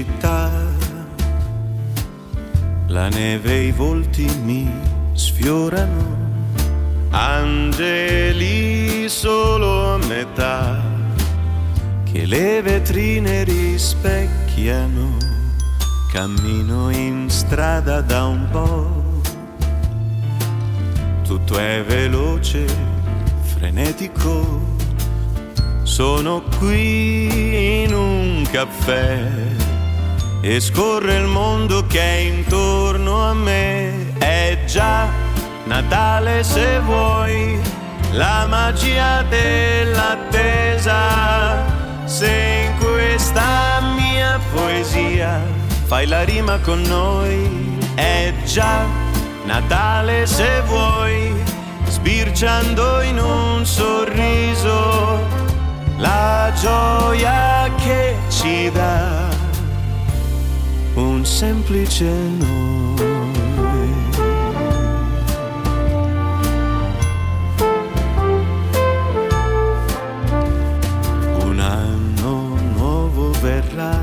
città. La neve e i volti mi sfiorano, angeli solo a metà, che le vetrine rispecchiano. Cammino in strada da un po', tutto è veloce, frenetico. Sono qui in un caffè e scorre il mondo che è intorno a me. È già Natale se vuoi, la magia dell'attesa. Se in questa mia poesia fai la rima con noi, è già Natale se vuoi, sbirciando in un sorriso. La gioia che ci dà un semplice noi. Un anno nuovo verrà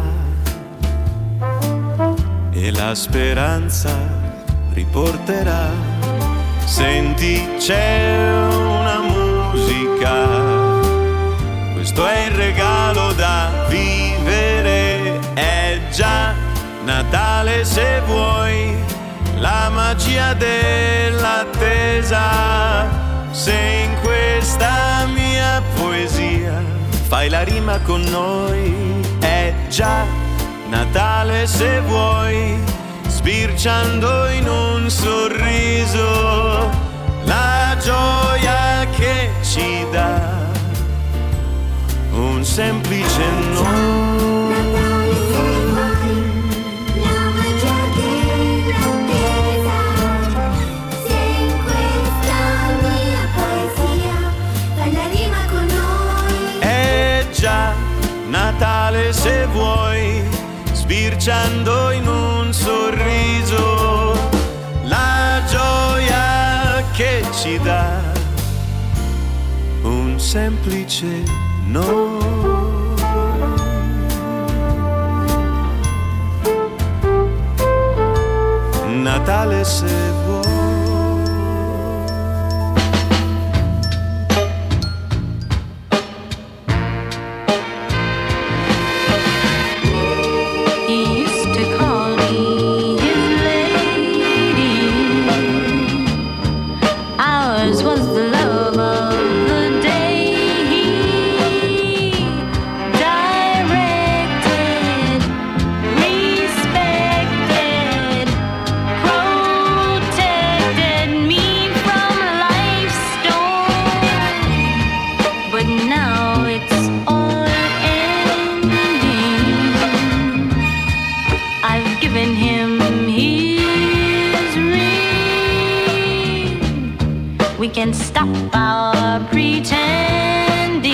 e la speranza riporterà. Senti, c'è una musica, questo è il regalo Natale se vuoi, la magia dell'attesa. Se in questa mia poesia fai la rima con noi, è già Natale se vuoi, sbirciando in un sorriso la gioia che ci dà un semplice no. Natale se vuoi, sbirciando in un sorriso la gioia che ci dà un semplice no. Natale se vuoi. We can stop our pretending.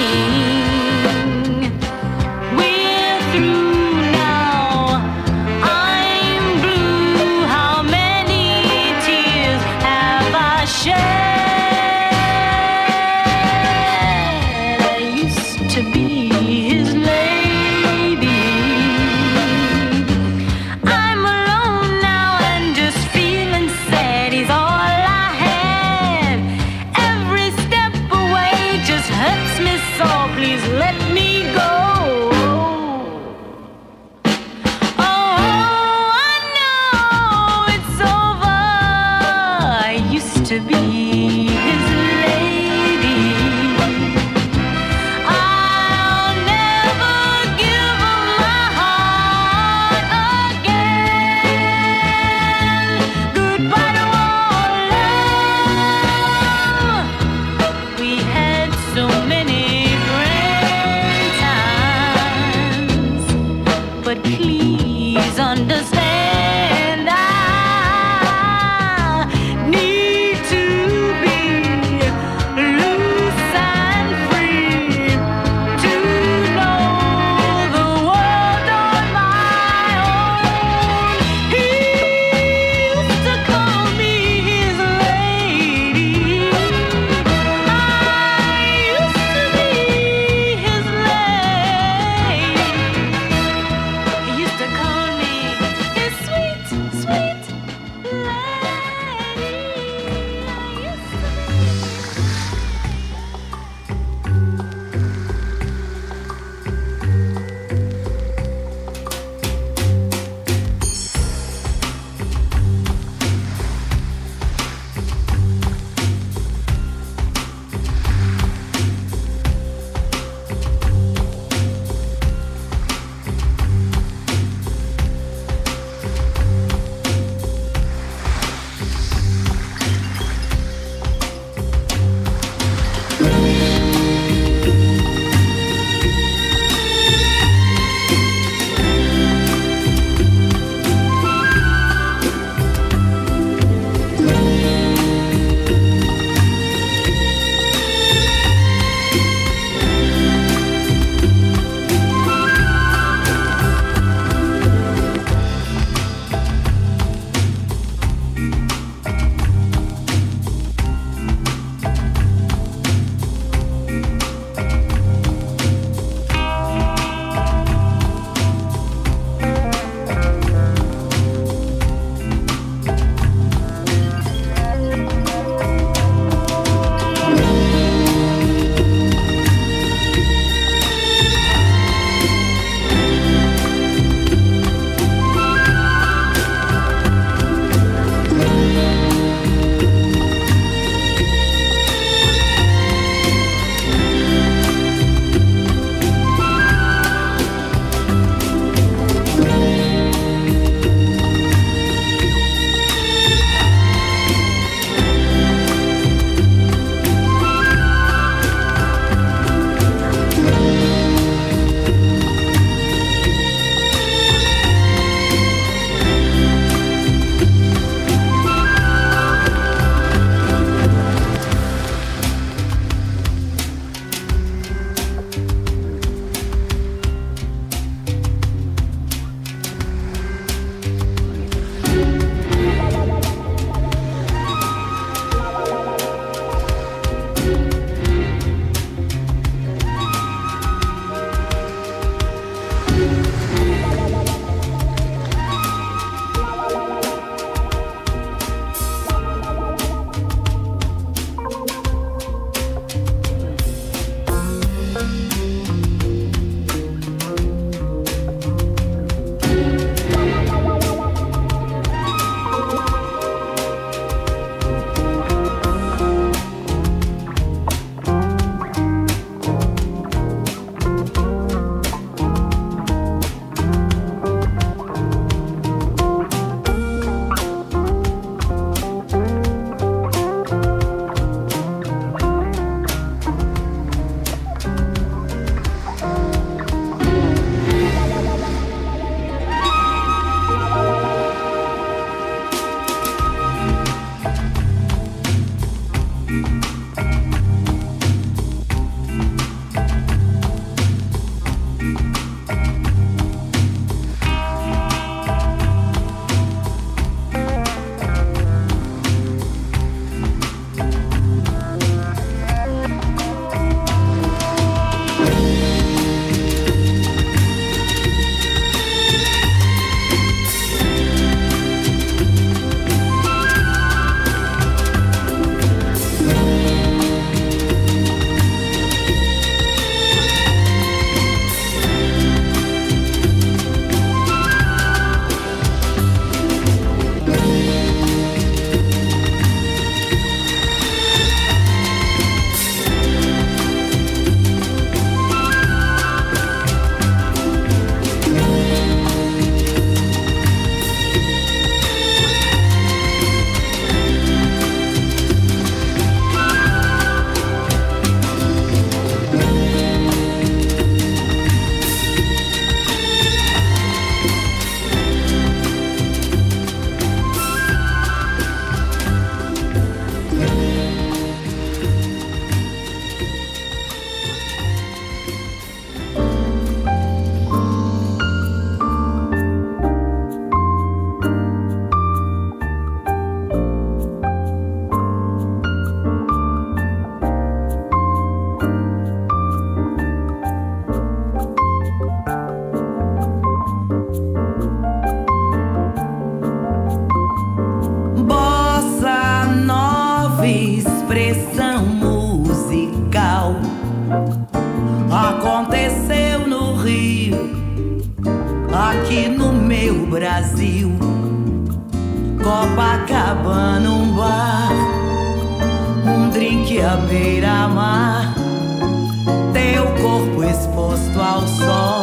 teu corpo exposto ao sol.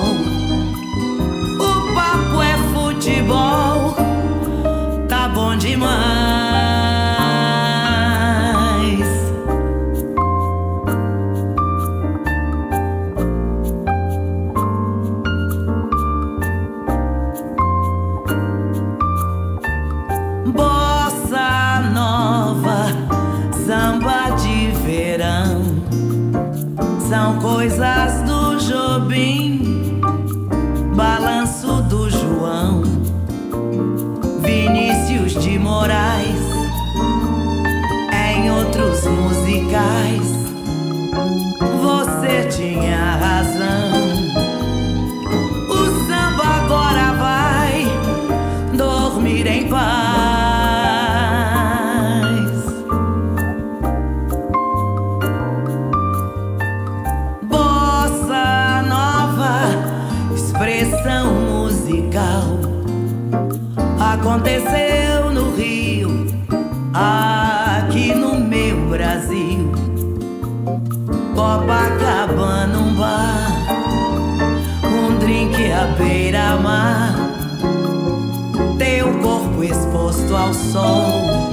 sol.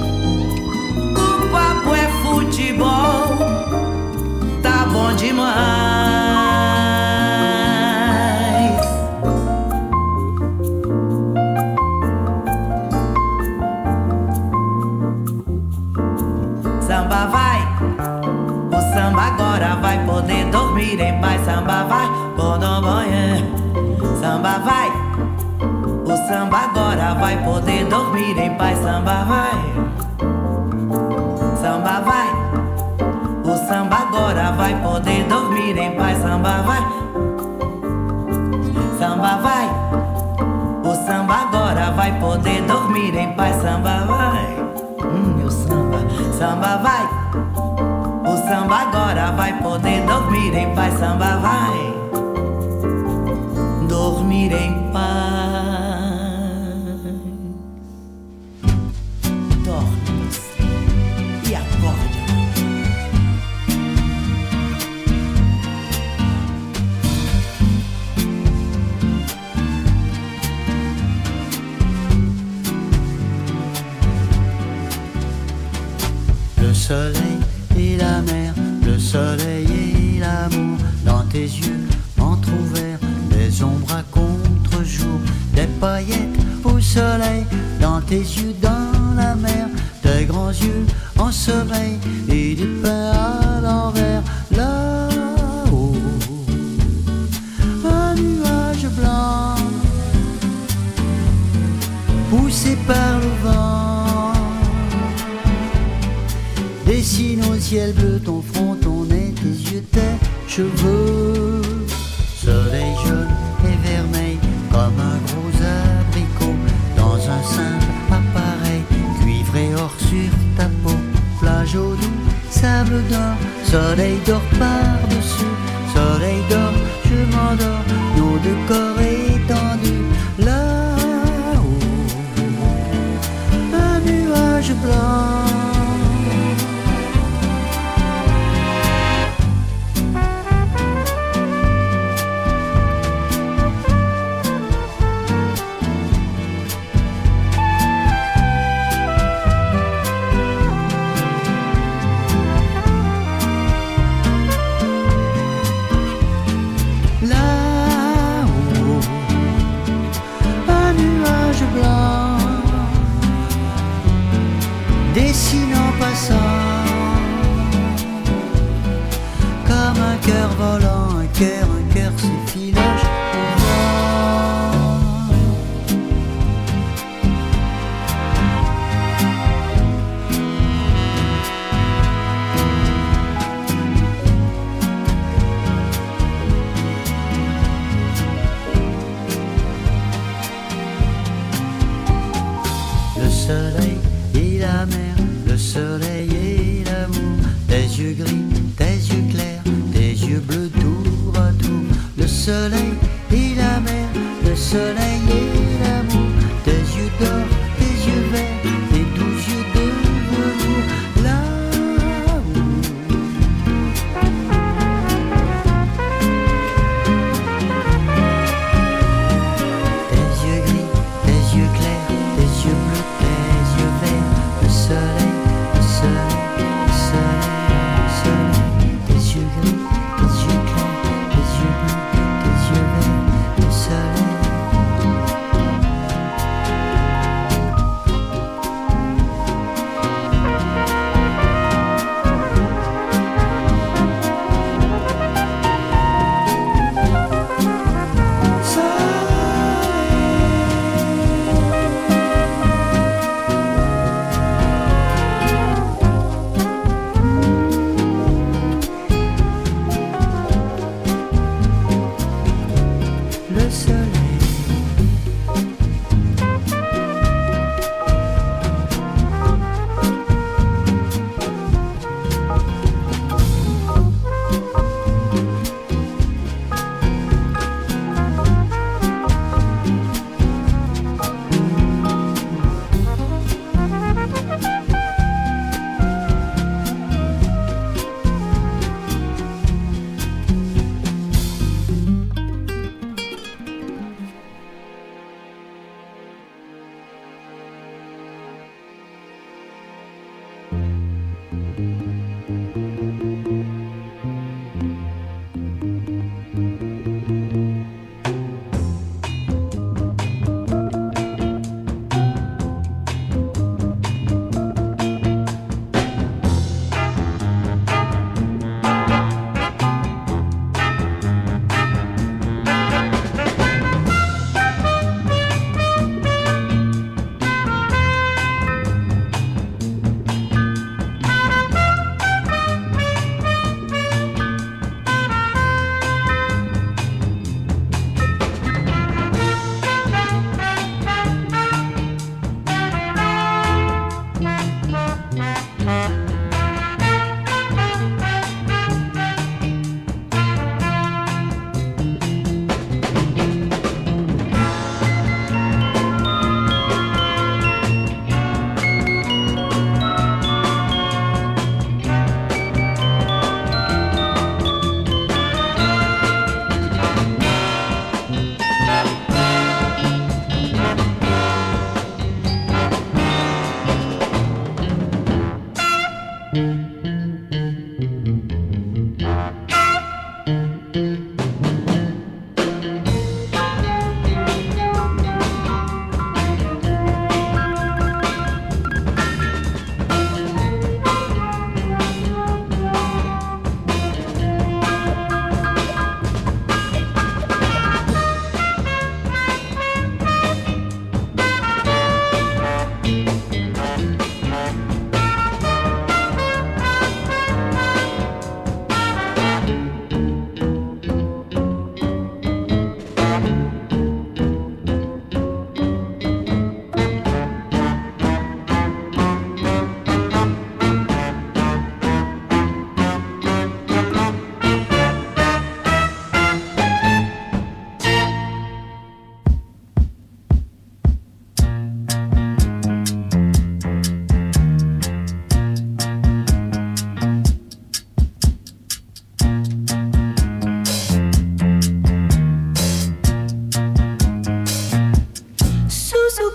O papo é futebol, tá bom demais. Samba vai, o samba agora vai poder dormir em paz. Samba vai. vai poder dormir em paz. Samba vai, samba vai. O samba agora vai poder dormir em paz. Samba vai, samba vai. O samba agora vai poder dormir em paz. Samba vai, hum, meu samba, samba vai. O samba agora vai poder dormir em paz. Samba vai, dormir em paz.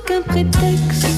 qu'un prétexte.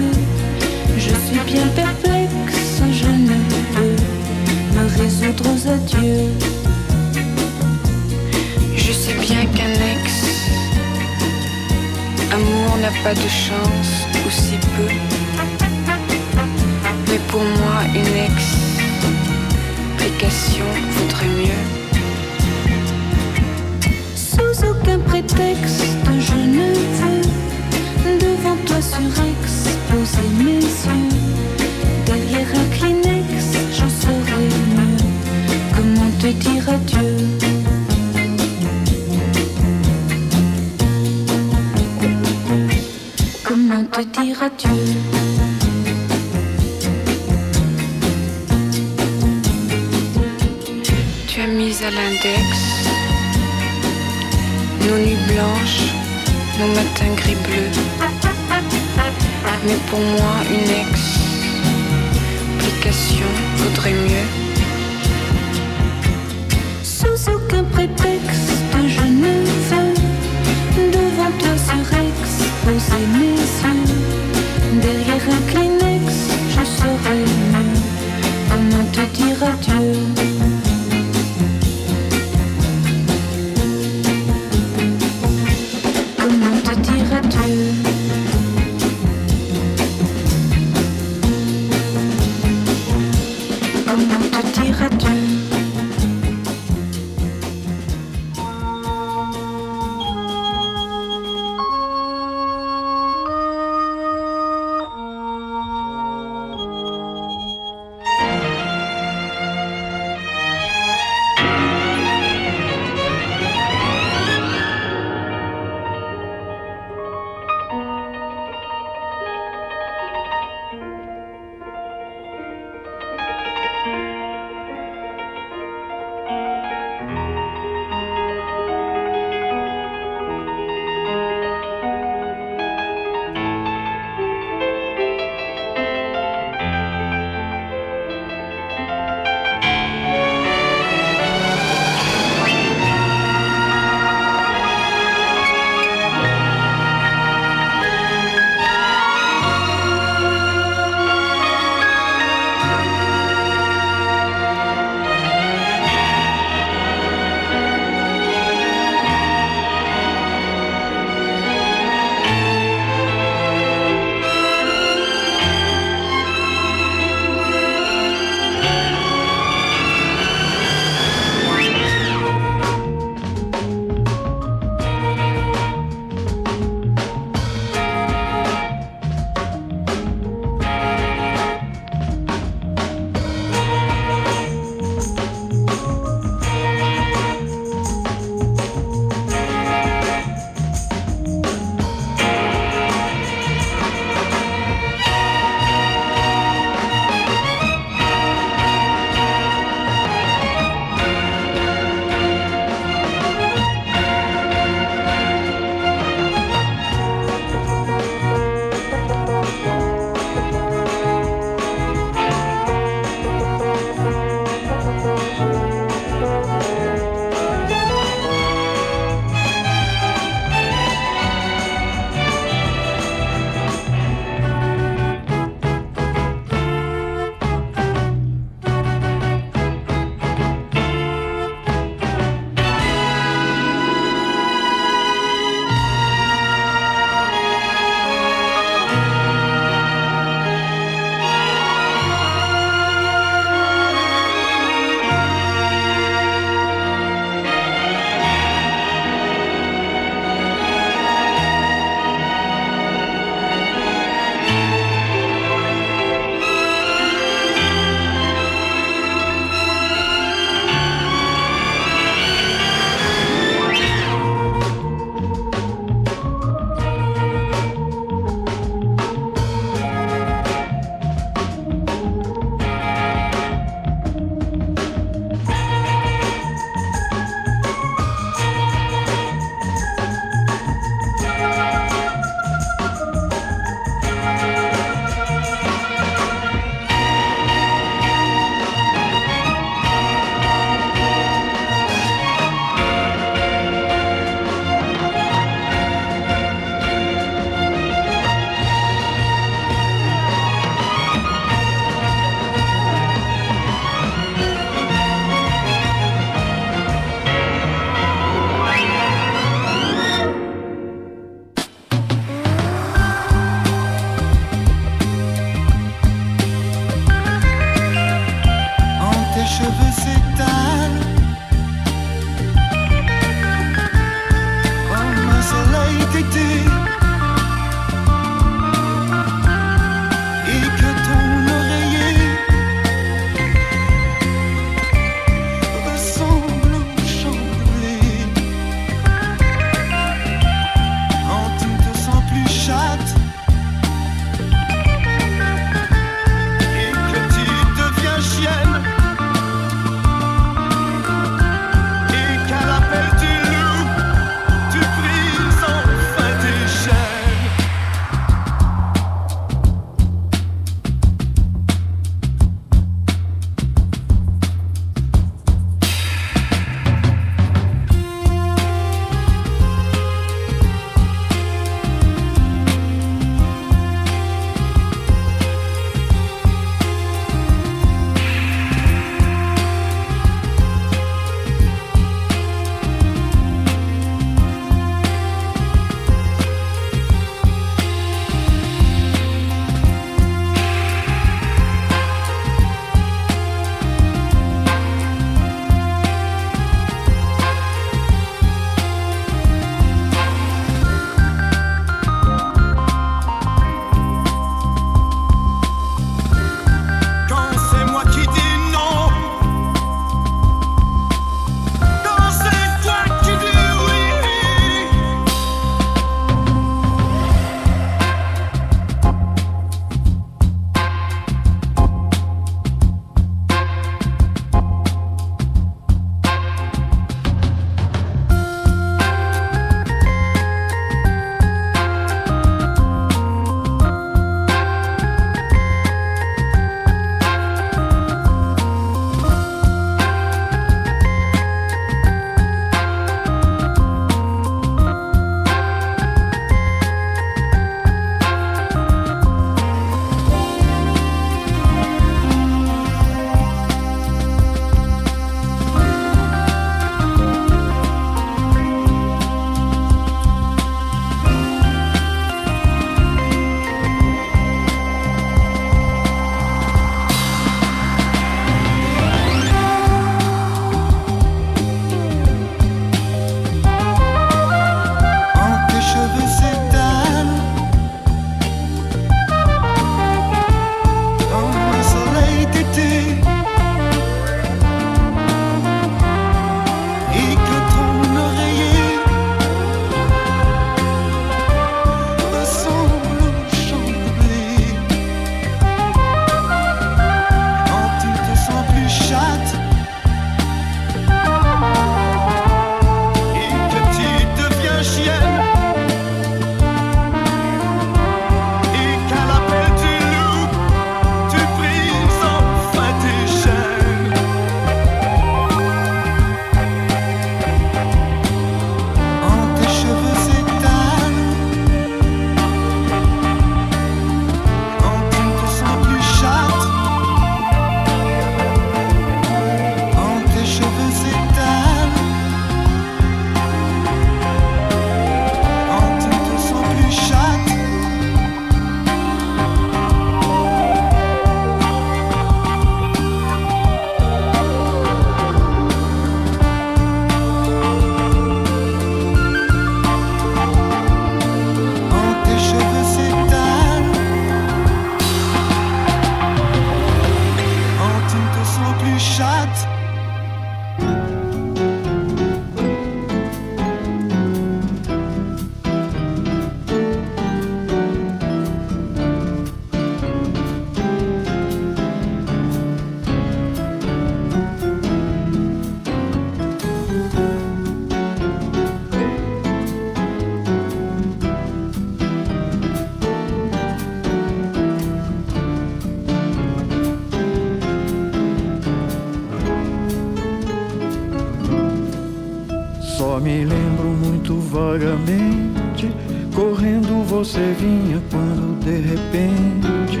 Você vinha quando de repente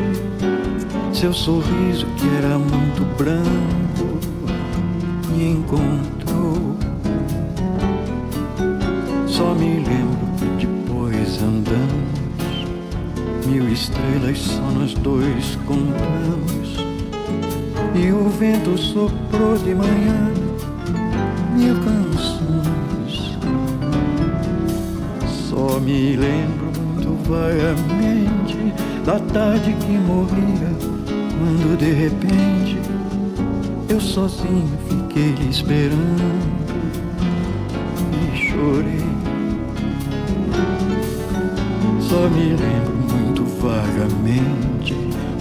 seu sorriso que era muito branco me encontrou. Só me lembro que depois andamos mil estrelas só nós dois contamos e o vento soprou de manhã mil canções. Só me lembro vagamente da tarde que morria, quando de repente eu sozinho fiquei esperando e chorei. Só me lembro muito vagamente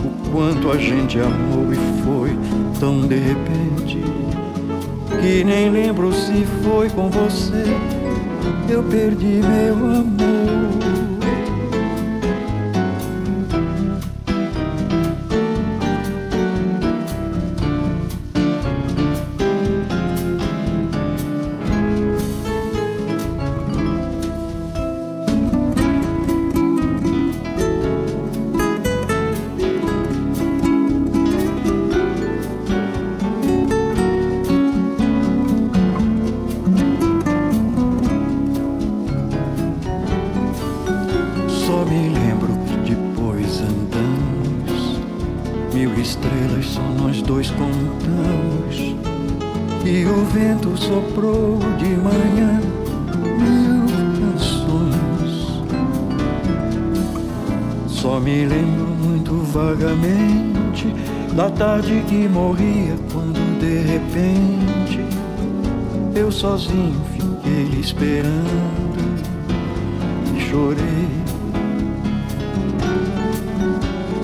o quanto a gente amou e foi tão de repente que nem lembro se foi com você eu perdi meu amor.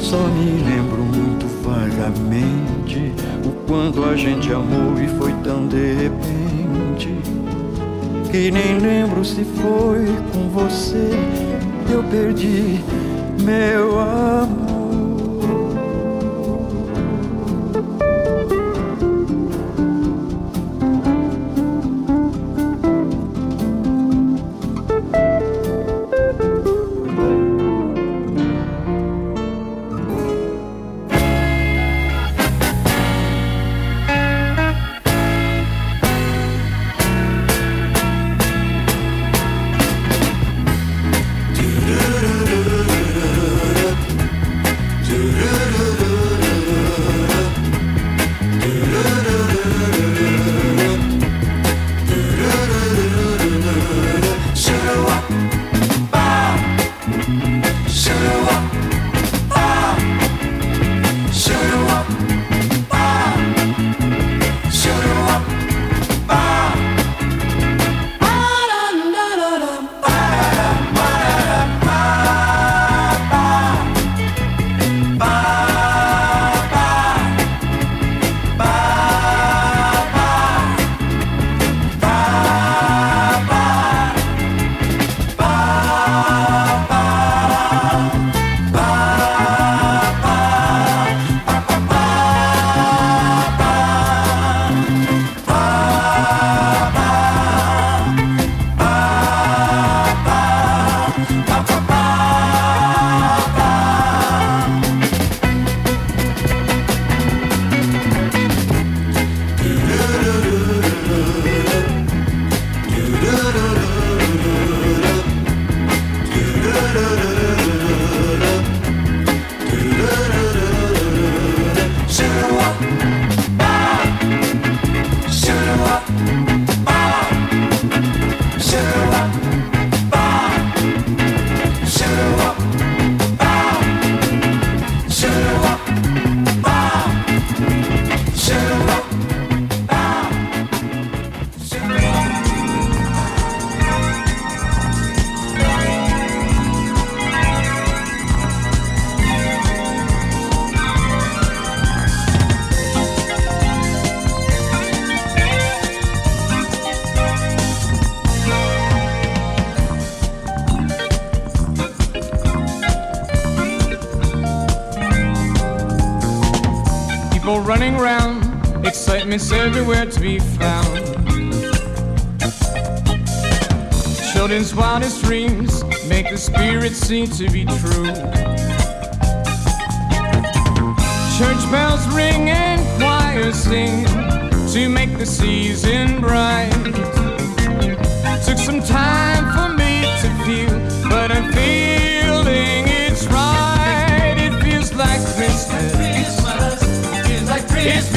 Só me lembro muito vagamente o quanto a gente amou e foi tão de repente que nem lembro se foi com você eu perdi meu amor. everywhere to be found. Children's wildest dreams make the spirit seem to be true. Church bells ring and choirs sing to make the season bright. Took some time for me to feel, but I'm feeling it's right. It feels like Christmas. It feels like Christmas.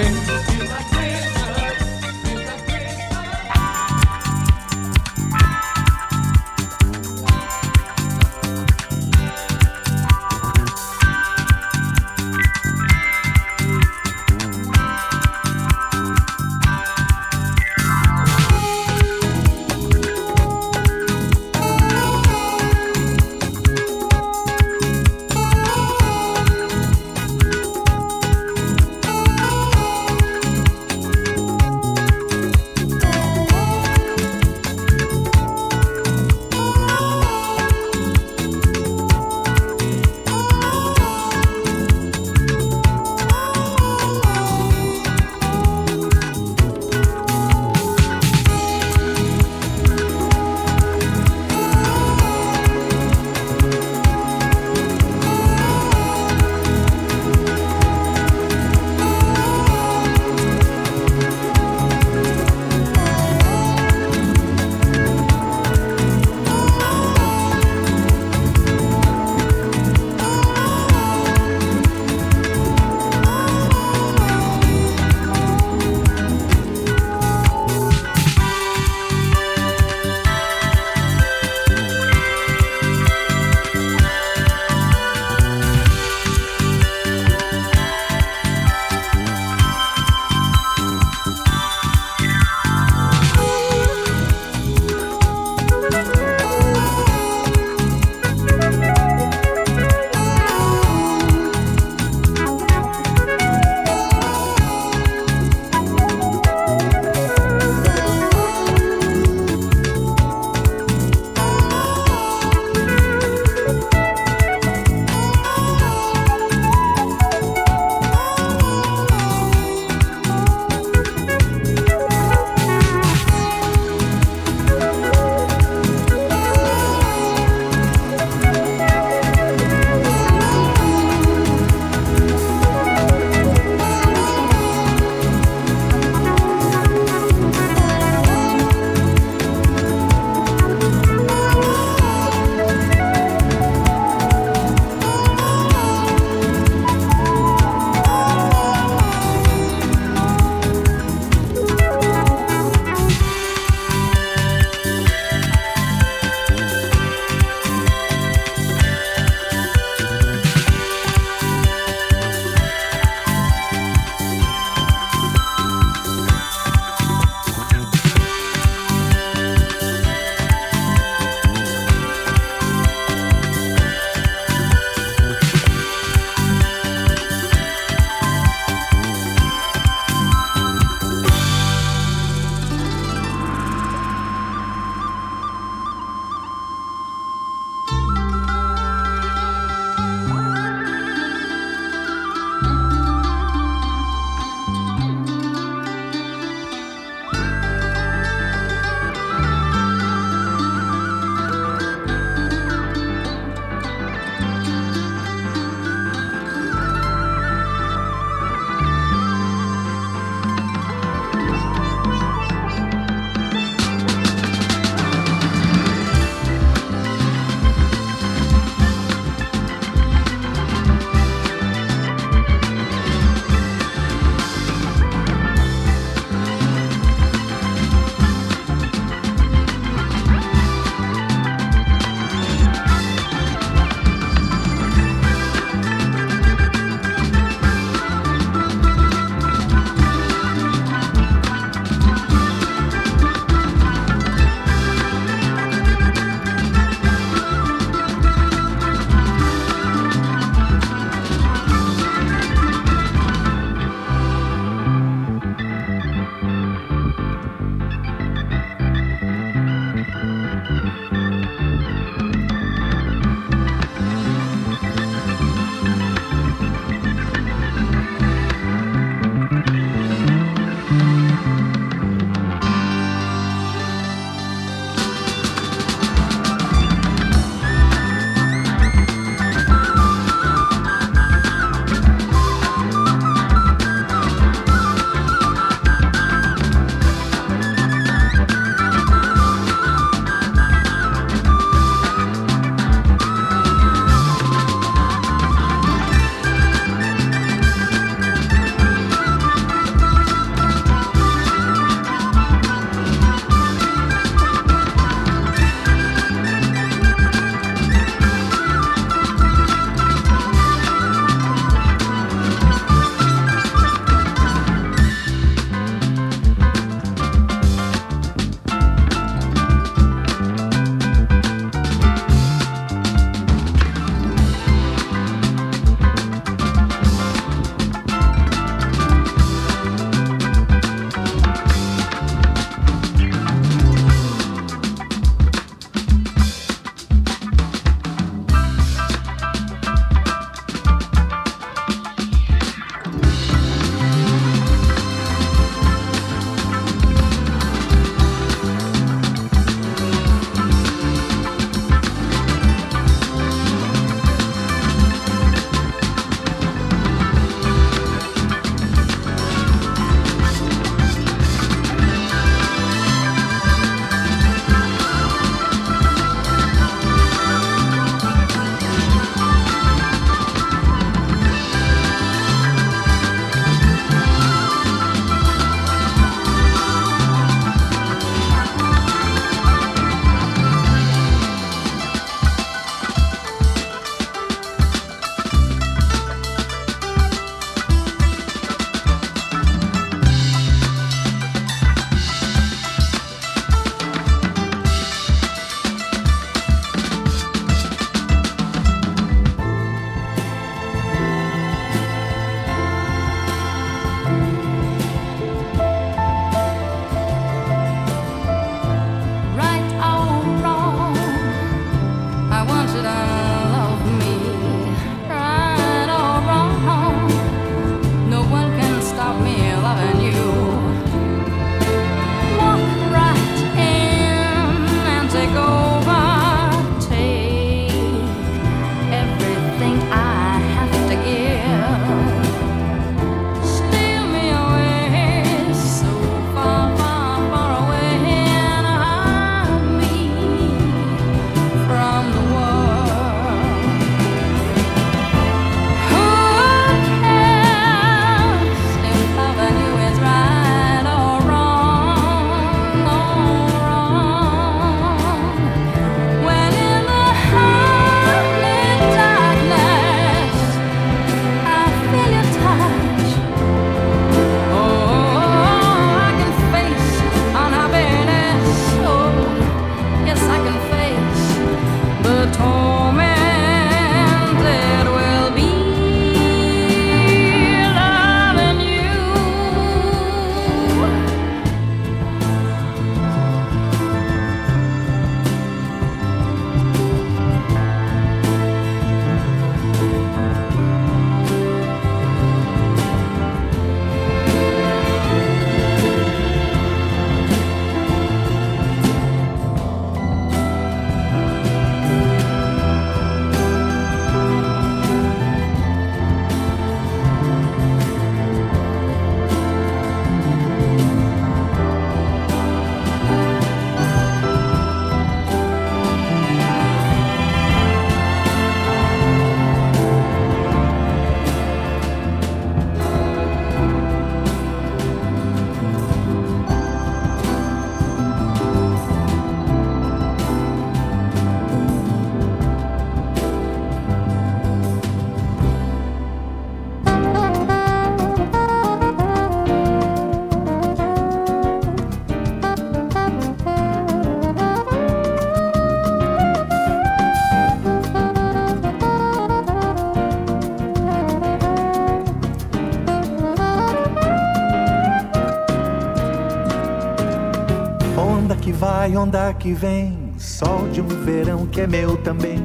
Vai, onda que vem, sol de um verão que é meu também.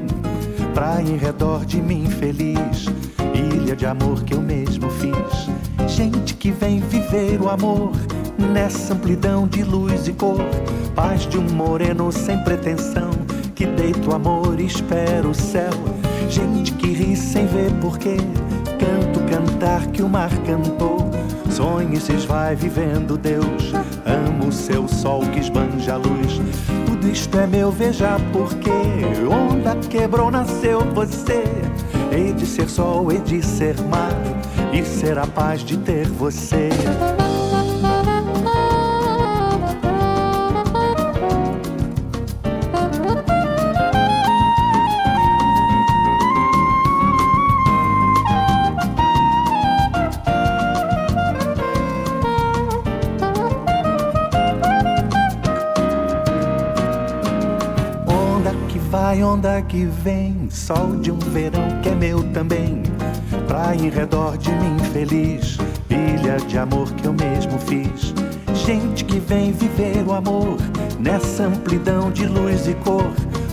Praia em redor de mim feliz, ilha de amor que eu mesmo fiz. Gente que vem viver o amor nessa amplidão de luz e cor. Paz de um moreno sem pretensão, que deita o amor e espera o céu. Gente que ri sem ver porquê, canto cantar que o mar cantou. Sonha e se esvai vivendo Deus. O seu sol que esbanja a luz. Tudo isto é meu, veja porquê. Onda quebrou, nasceu você. Hei de ser sol, hei de ser mar. E ser a paz de ter você. Vai, onda que vem, sol de um verão que é meu também. Praia em redor de mim feliz, ilha de amor que eu mesmo fiz. Gente que vem viver o amor nessa amplidão de luz e cor.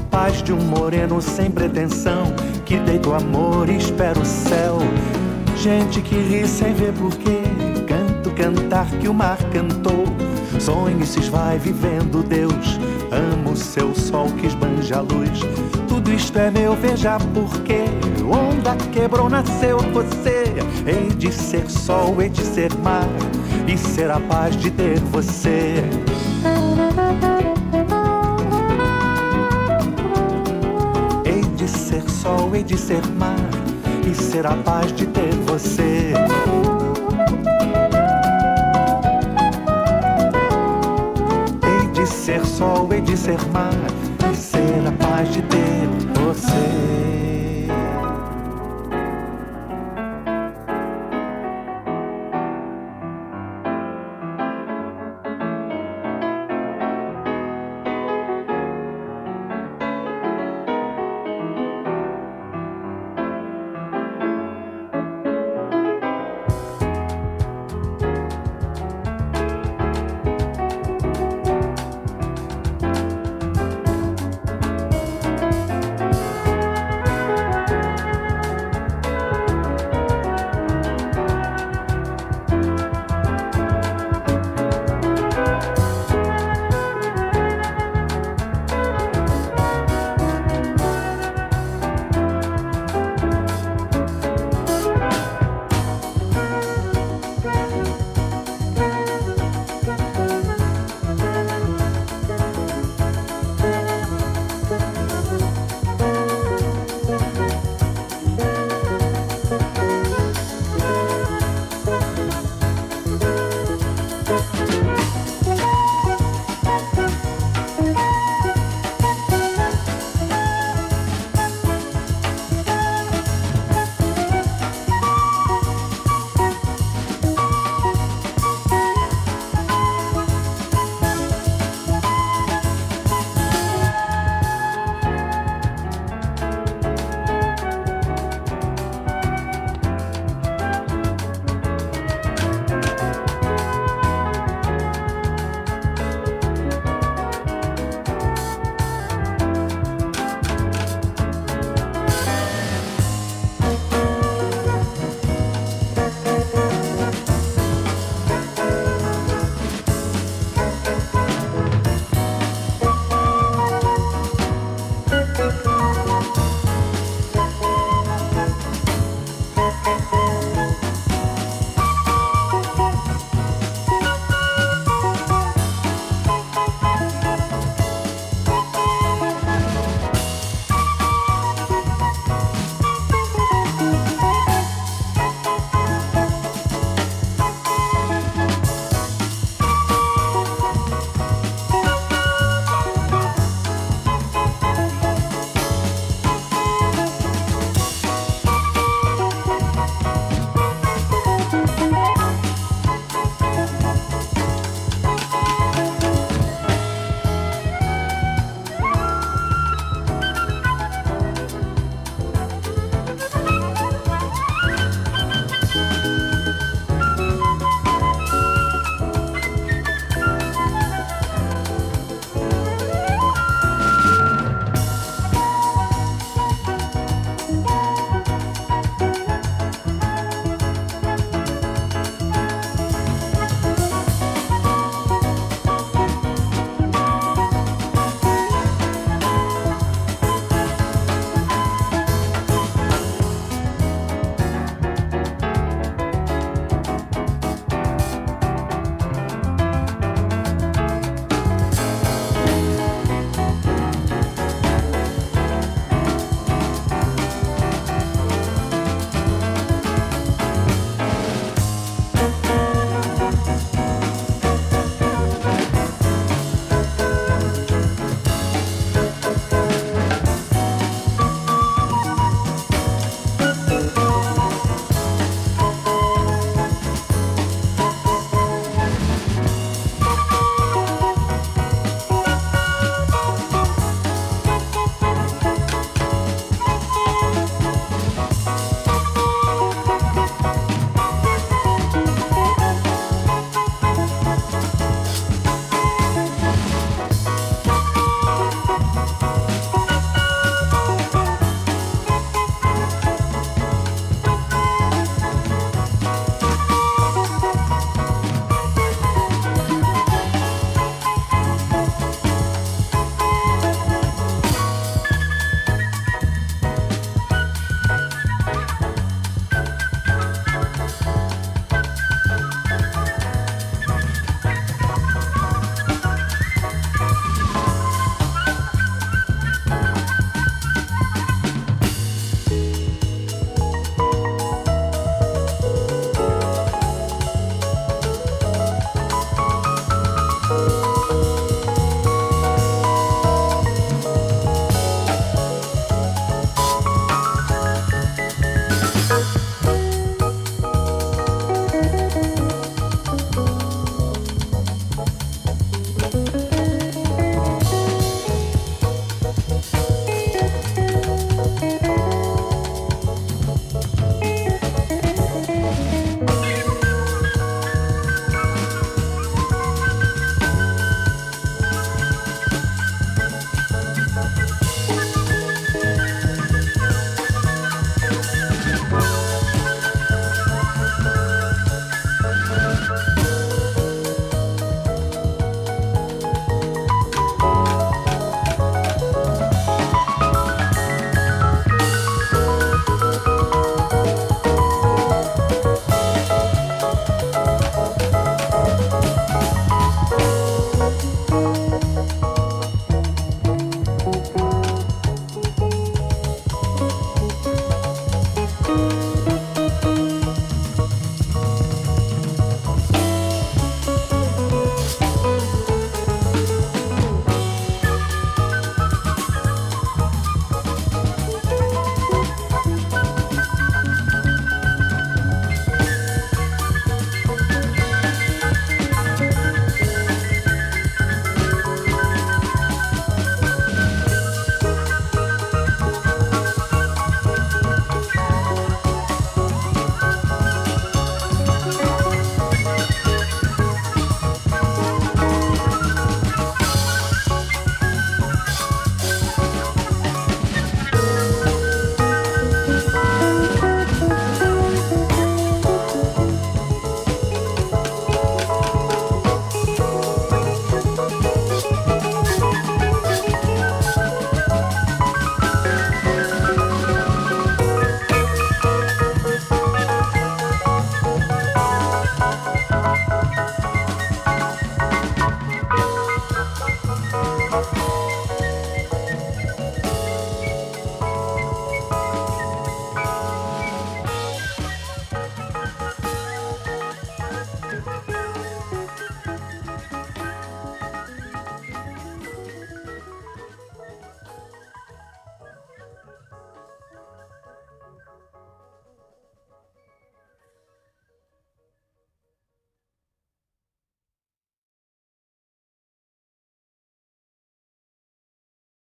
Paz de um moreno sem pretensão, que deita o amor e espera o céu. Gente que ri sem ver porquê, canto cantar que o mar cantou. Sonha e se esvai vivendo Deus. Amo seu sol que esbanja a luz. Tudo isto é meu, veja porquê. Onda quebrou, nasceu você. Hei de ser sol, hei de ser mar. E ser a paz de ter você. Hei de ser sol, hei de ser mar. E ser a paz de ter você. Ser sol, hei de ser mar. E ser a paz de ter